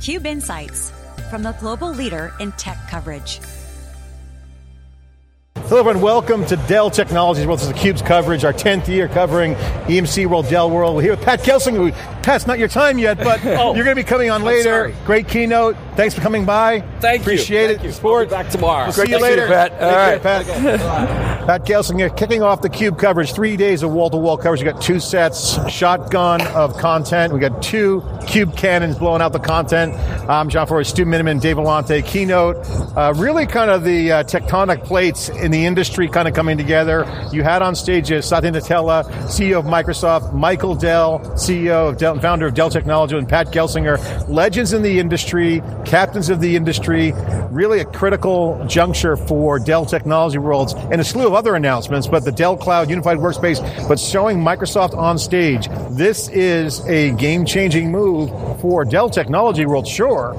Cube Insights from the global leader in tech coverage. Hello everyone, welcome to Dell Technologies World. This is theCUBE's coverage, our 10th year covering EMC World, Dell World. We're here with Pat Gelsinger. Who, Pat's not your time yet, but oh, you're going to be coming on later. Great keynote. Thanks for coming by. Thank Appreciate you. it. Thank Sport. back tomorrow. We'll see you later. You, Pat. All right. Care, Pat. Pat Gelsinger kicking off the Cube coverage. Three days of wall-to-wall coverage. We got two sets, shotgun of content. We got two Cube cannons blowing out the content. I'm John Furrier, Stu Miniman, Dave Vellante, keynote. Uh, really kind of the uh, tectonic plates in the industry kind of coming together. You had on stage uh, Satya Nadella, CEO of Microsoft, Michael Dell, CEO of Dell, and founder of Dell Technology, and Pat Gelsinger, legends in the industry, captains of the industry, really a critical juncture for Dell Technology Worlds, and a slew of other announcements, but the Dell Cloud Unified Workspace, but showing Microsoft on stage. This is a game-changing move for Dell Technology World, sure,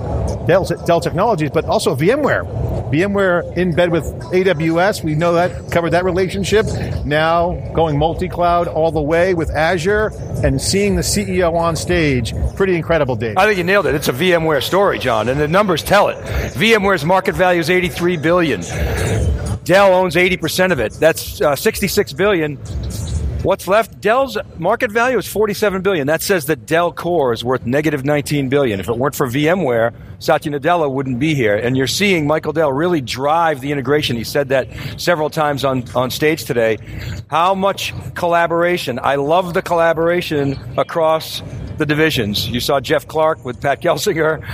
Dell, Dell Technologies, but also VMware. VMware in bed with AWS, we know that, covered that relationship. Now going multi-cloud all the way with Azure and seeing the CEO on stage, pretty incredible, Dave. I think you nailed it. It's a VMware story, John, and the numbers tell it. VMware's market value is 83 billion. Dell owns 80% of it. That's uh, 66 billion. What's left? Dell's market value is 47 billion. That says that Dell Core is worth negative 19 billion. If it weren't for VMware, Satya Nadella wouldn't be here. And you're seeing Michael Dell really drive the integration. He said that several times on, on stage today. How much collaboration? I love the collaboration across the divisions. You saw Jeff Clarke with Pat Gelsinger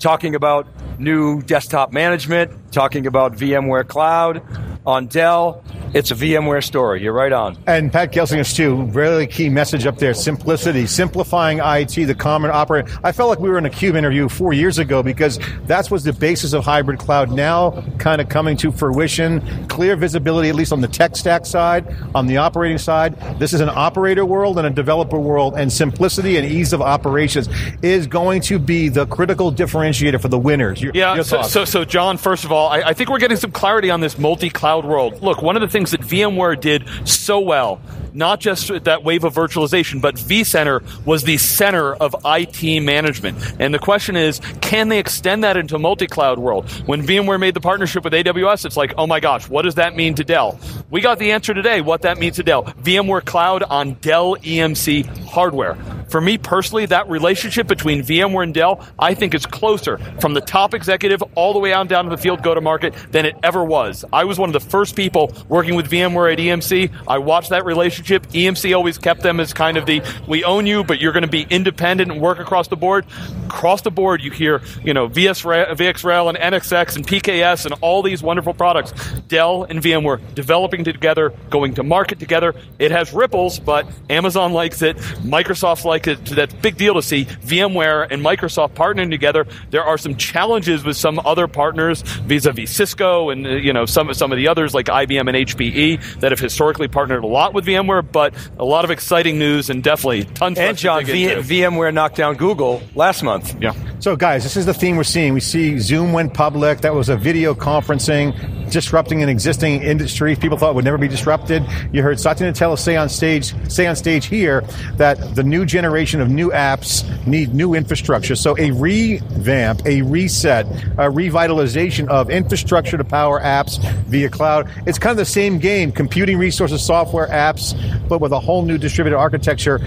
talking about new desktop management, talking about VMware Cloud on Dell. It's a VMware story. You're right on. And Pat Gelsinger's too, really key message up there, simplicity, simplifying IT, the common operator. I felt like we were in a CUBE interview four years ago because that was the basis of hybrid cloud now kind of coming to fruition. Clear visibility, at least on the tech stack side, on the operating side. This is an operator world and a developer world, and simplicity and ease of operations is going to be the critical differentiator for the winners. Your, yeah, your so, so, so, John, first of all, I, I think we're getting some clarity on this multi-cloud world. Look, one of the things things that VMware did so well not just that wave of virtualization, but vCenter was the center of IT management. And the question is, can they extend that into multi-cloud world? When VMware made the partnership with AWS, it's like, oh my gosh, what does that mean to Dell? We got the answer today, what that means to Dell. VMware Cloud on Dell EMC hardware. For me personally, that relationship between VMware and Dell, I think is closer from the top executive all the way on down to the field go to market than it ever was. I was one of the first people working with VMware at EMC. I watched that relationship. EMC always kept them as kind of the we own you, but you're going to be independent and work across the board. Across the board, you hear you know VS VxRail and NSX and PKS and all these wonderful products. Dell and VMware developing together, going to market together. It has ripples, but Amazon likes it, Microsoft likes it. That's a big deal to see VMware and Microsoft partnering together. There are some challenges with some other partners vis-a-vis Cisco and uh, you know some some of the others like IBM and HPE that have historically partnered a lot with VMware but a lot of exciting news and definitely tons. Of And John, v- VMware knocked down Google last month. Yeah. So guys, this is the theme we're seeing. We see Zoom went public. That was a video conferencing, disrupting an existing industry. People thought would never be disrupted. You heard Satya Nadella say on stage, say on stage here that the new generation of new apps need new infrastructure. So a revamp, a reset, a revitalization of infrastructure to power apps via cloud. It's kind of the same game: computing resources, software, apps, but with a whole new distributed architecture.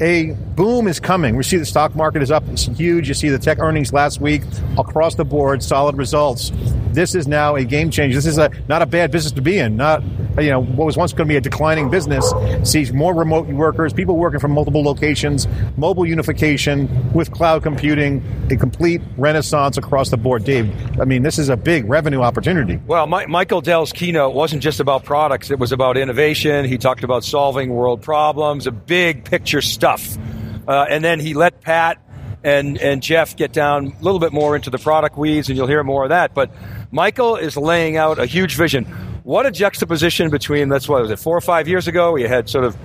A boom is coming. We see the stock market is up. It's huge. You see the tech earnings last week across the board, solid results. This is now a game changer. This is a not a bad business to be in. Not you know what was once going to be a declining business sees more remote workers, people working from multiple locations, mobile unification with cloud computing, a complete renaissance across the board. Dave, I mean, this is a big revenue opportunity. Well, My- Michael Dell's keynote wasn't just about products; it was about innovation. He talked about solving world problems, a big picture stuff, uh, and then he let Pat and, and Jeff get down a little bit more into the product weeds, and you'll hear more of that. But Michael is laying out a huge vision. What a juxtaposition between, that's what was it, four or five years ago? You had sort of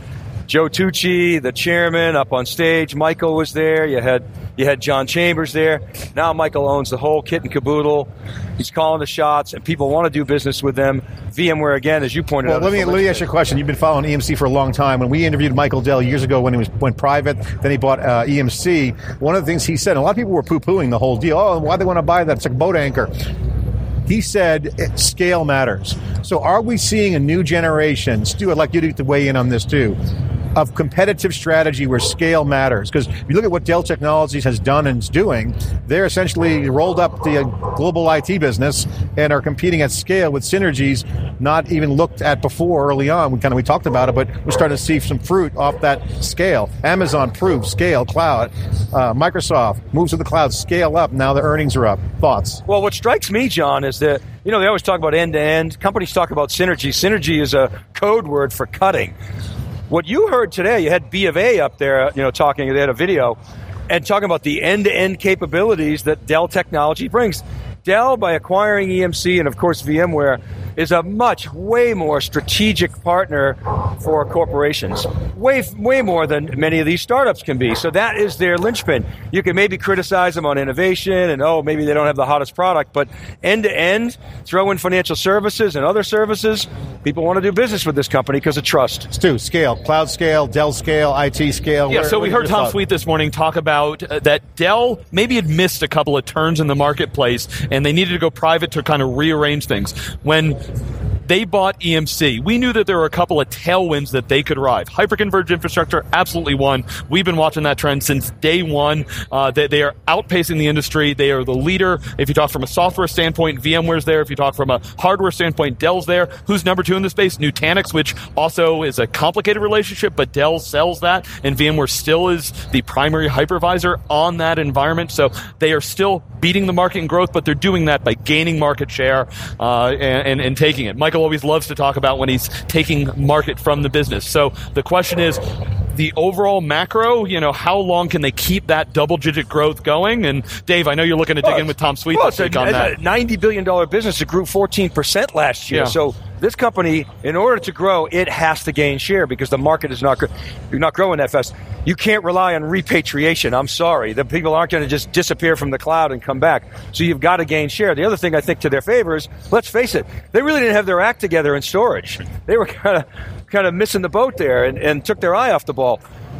Joe Tucci, the chairman, up on stage. Michael was there. You had You had John Chambers there. Now Michael owns the whole kit and caboodle. He's calling the shots, and people want to do business with them. VMware, again, as you pointed well, out. let me let me ask you a question. You've been following EMC for a long time. When we interviewed Michael Dell years ago when he was went private, then he bought uh, EMC. One of the things he said, and a lot of people were poo pooing the whole deal. Oh, why they want to buy that? It's like a boat anchor. He said eh, scale matters. So, are we seeing a new generation? Stu, I'd like you to weigh in on this too of competitive strategy where scale matters. Because if you look at what Dell Technologies has done and is doing, they're essentially rolled up the global IT business and are competing at scale with synergies not even looked at before early on. We kind of we talked about it, but we're starting to see some fruit off that scale. Amazon proved scale, cloud. Uh, Microsoft moves to the cloud, scale up. Now the earnings are up. Thoughts? Well, what strikes me, John, is that you know they always talk about end to end. Companies talk about synergy. Synergy is a code word for cutting. What you heard today, you had B of A up there, you know, talking, they had a video, and talking about the end-to-end capabilities that Dell technology brings. Dell, by acquiring EMC and of course VMware, is a much, way more strategic partner for corporations. Way, way more than many of these startups can be. So that is their linchpin. You can maybe criticize them on innovation and, oh, maybe they don't have the hottest product, but end to end, throw in financial services and other services, people want to do business with this company because of trust. Stu, scale, cloud scale, Dell scale, IT scale. Yeah, where, so we heard Tom Sweet this morning talk about uh, that Dell maybe had missed a couple of turns in the marketplace and they needed to go private to kind of rearrange things. When they bought EMC. We knew that there were a couple of tailwinds that they could ride. Hyperconverged infrastructure, absolutely one. We've been watching that trend since day one. Uh, they, they, are outpacing the industry. They are the leader. If you talk from a software standpoint, VMware's there. If you talk from a hardware standpoint, Dell's there. Who's number two in the space? Nutanix, which also is a complicated relationship, but Dell sells that, and VMware still is the primary hypervisor on that environment. So they are still beating the market in growth, but they're doing that by gaining market share uh, and, and, and taking it. Michael always loves to talk about when he's taking market from the business. So the question is, the overall macro, you know, how long can they keep that double digit growth going? And Dave, I know you're looking to dig in with Tom Sweet well, this week on that. $90 billion business that grew 14% last year. Yeah. So this company, in order to grow, it has to gain share because the market is not, you're not growing that fast. You can't rely on repatriation. I'm sorry. The people aren't going to just disappear from the cloud and come back. So you've got to gain share. The other thing I think to their favor is, let's face it, they really didn't have their act together in storage. They were kind of kind of missing the boat there and, and took their eye off the ball.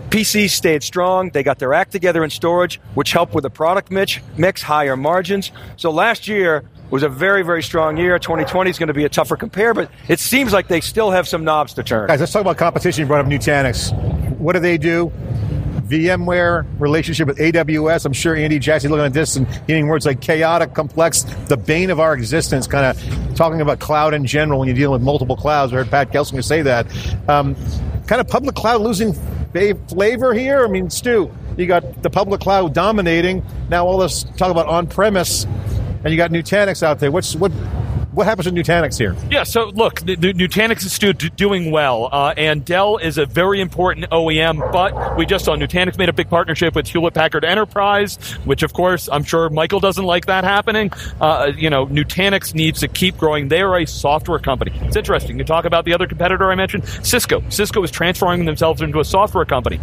PCs stayed strong. They got their act together in storage, which helped with the product mix, mix higher margins. So last year was a very, very strong year. 2020 is going to be a tougher compare, but it seems like they still have some knobs to turn. Guys, let's talk about competition. You brought up Nutanix. What do they do? VMware relationship with AWS. I'm sure Andy Jassy looking at this and hearing words like chaotic, complex, the bane of our existence, kind of talking about cloud in general when you're dealing with multiple clouds. I heard Pat Gelsinger say that. Um, kind of public cloud losing flavor here. I mean, Stu, you got the public cloud dominating. Now all this talk about on-premise, and you got Nutanix out there. What's what? what happens with Nutanix here? Yeah, so look, the, the Nutanix is doing well, uh, and Dell is a very important OEM. But we just saw Nutanix made a big partnership with Hewlett Packard Enterprise, which of course I'm sure Michael doesn't like that happening. Uh, you know, Nutanix needs to keep growing. They are a software company. It's interesting. You talk about the other competitor I mentioned, Cisco. Cisco is transforming themselves into a software company.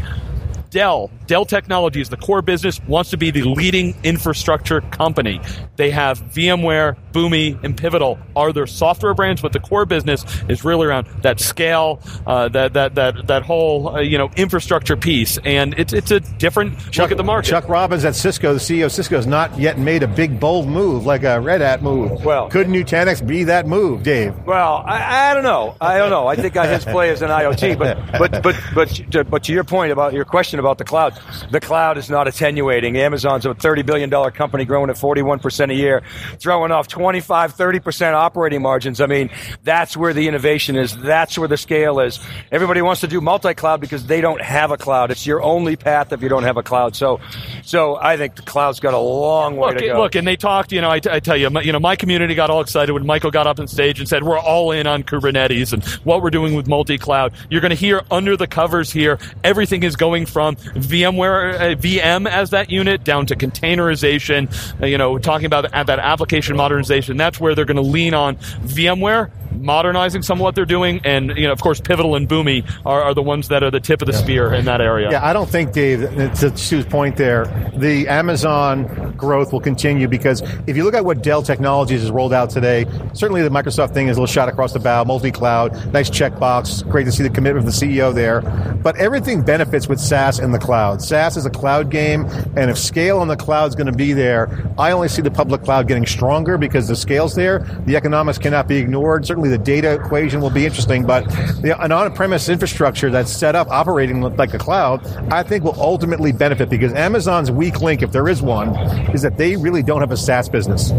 Dell, Dell Technologies, the core business, wants to be the leading infrastructure company. They have VMware, Boomi, and Pivotal are their software brands, but the core business is really around that scale, uh, that that that that whole uh, you know infrastructure piece, and it's it's a different Chuck, at the market. Chuck Robbins at Cisco, the CEO of Cisco, has not yet made a big bold move like a Red Hat move. Well, could Nutanix be that move, Dave? Well, I, I don't know. I don't know. I think I his play is an IoT, but but but but to, but to your point about your question about the cloud, the cloud is not attenuating. Amazon's a thirty billion dollar company growing at forty one percent a year, throwing off 25, 30 percent operating margins. I mean, that's where the innovation is. That's where the scale is. Everybody wants to do multi cloud because they don't have a cloud. It's your only path if you don't have a cloud. So, so I think the cloud's got a long way look, to go. Look, and they talked. You know, I, I tell you, my, you know, my community got all excited when Michael got up on stage and said, "We're all in on Kubernetes and what we're doing with multi-cloud." You're going to hear under the covers here. Everything is going from VMware, uh, VM as that unit down to containerization. Uh, you know, talking about that application modernization. That's where they're going to lean on VMware modernizing some of what they're doing, and you know, of course, Pivotal and Boomi are, are the ones that are the tip of the spear in that area. Yeah, I don't think, Dave, to Stu's point there, the Amazon growth will continue because if you look at what Dell Technologies has rolled out today, certainly the Microsoft thing is a little shot across the bow, multi-cloud, nice checkbox, great to see the commitment of the CEO there. But everything benefits with SaaS in the cloud. SaaS is a cloud game, and if scale on the cloud is going to be there, I only see the public cloud getting stronger because the scale's there. The economics cannot be ignored. Certainly the data equation will be interesting, but the, an on-premise infrastructure that's set up operating like a cloud, I think will ultimately benefit because Amazon's weak link, if there is one, is that they really don't have a SaaS business,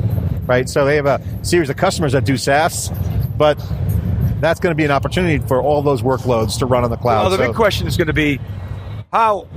right? So they have a series of customers that do SaaS, but that's going to be an opportunity for all those workloads to run on the cloud. Well, the so, big question is going to be how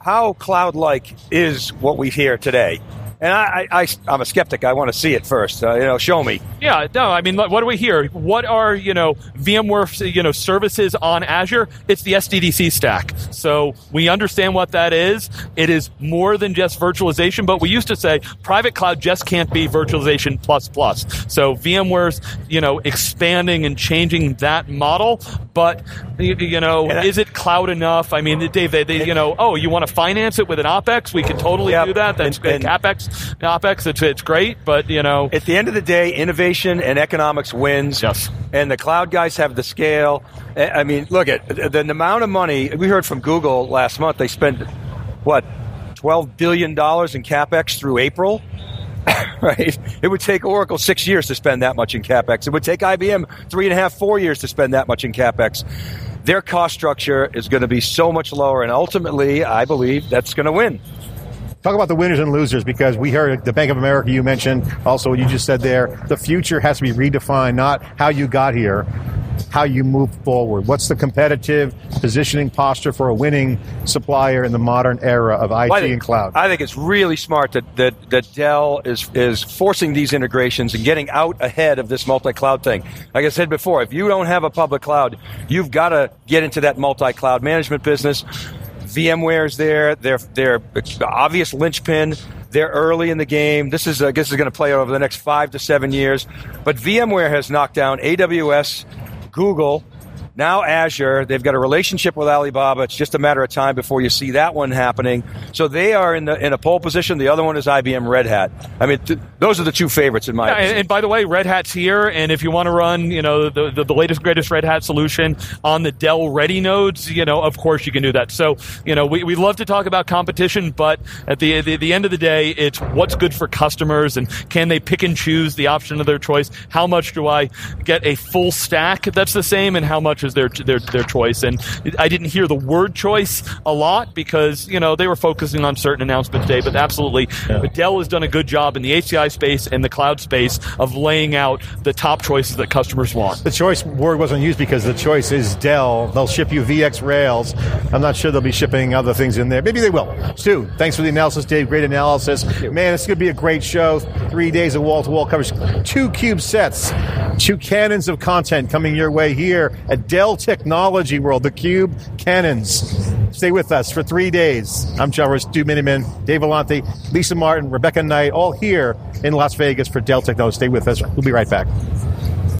how cloud-like is what we hear today? And I, I, I am a skeptic. I want to see it first. Uh, you know, show me. Yeah, no. I mean, what do we hear? What are you know VMware you know services on Azure? It's the SDDC stack. So we understand what that is. It is more than just virtualization. But we used to say private cloud just can't be virtualization plus plus. So VMware's you know expanding and changing that model. But you, know, I, is it cloud enough? I mean, Dave, they, they you know, oh, you want to finance it with an OPEX? We can totally yep. do that. That's and, good. And, CapEx OPEX, it's, it's great, but you know. At the end of the day, innovation and economics wins. Yes. And the cloud guys have the scale. I mean, look at the, the amount of money we heard from Google last month. They spent what, twelve billion dollars in capex through April. right? It would take Oracle six years to spend that much in capex. It would take IBM three and a half, four years to spend that much in capex. Their cost structure is going to be so much lower, and ultimately, I believe that's going to win. Talk about the winners and losers because we heard the Bank of America you mentioned, also what you just said there. The future has to be redefined, not how you got here, how you move forward. What's the competitive positioning posture for a winning supplier in the modern era of IT well, think, and cloud? I think it's really smart that, that, that Dell is, is forcing these integrations and getting out ahead of this multi-cloud thing. Like I said before, if you don't have a public cloud, you've got to get into that multi-cloud management business VMware's there. They're they're obvious linchpin. They're early in the game. This is I guess is going to play out over the next five to seven years. But VMware has knocked down AWS, Google, now Azure, they've got a relationship with Alibaba. It's just a matter of time before you see that one happening. So they are in the in a pole position. The other one is IBM Red Hat. I mean, th- those are the two favorites in my. Yeah, and, and, by the way, Red Hat's here, and if you want to run, you know, the, the, the latest greatest Red Hat solution on the Dell Ready nodes, you know, of course you can do that. So you know, we, we love to talk about competition, but at the, the the end of the day, it's what's good for customers and can they pick and choose the option of their choice. How much do I get a full stack that's the same, and how much is their their their choice. And I didn't hear the word choice a lot because you know they were focusing on certain announcements today. But absolutely, yeah. but Dell has done a good job in the HCI space and the cloud space of laying out the top choices that customers want. The choice word wasn't used because the choice is Dell. They'll ship you VxRails. I'm not sure they'll be shipping other things in there. Maybe they will. Stu, thanks for the analysis, Dave. Great analysis. Man, it's going to be a great show. Three days of wall-to-wall coverage. Two cube sets, two cannons of content coming your way here at Dell technology world, the Cube Cannons. Stay with us for three days. I'm John Royce, Stu Miniman, Dave Vellante, Lisa Martin, Rebecca Knight, all here in Las Vegas for Dell Technologies. Stay with us. We'll be right back.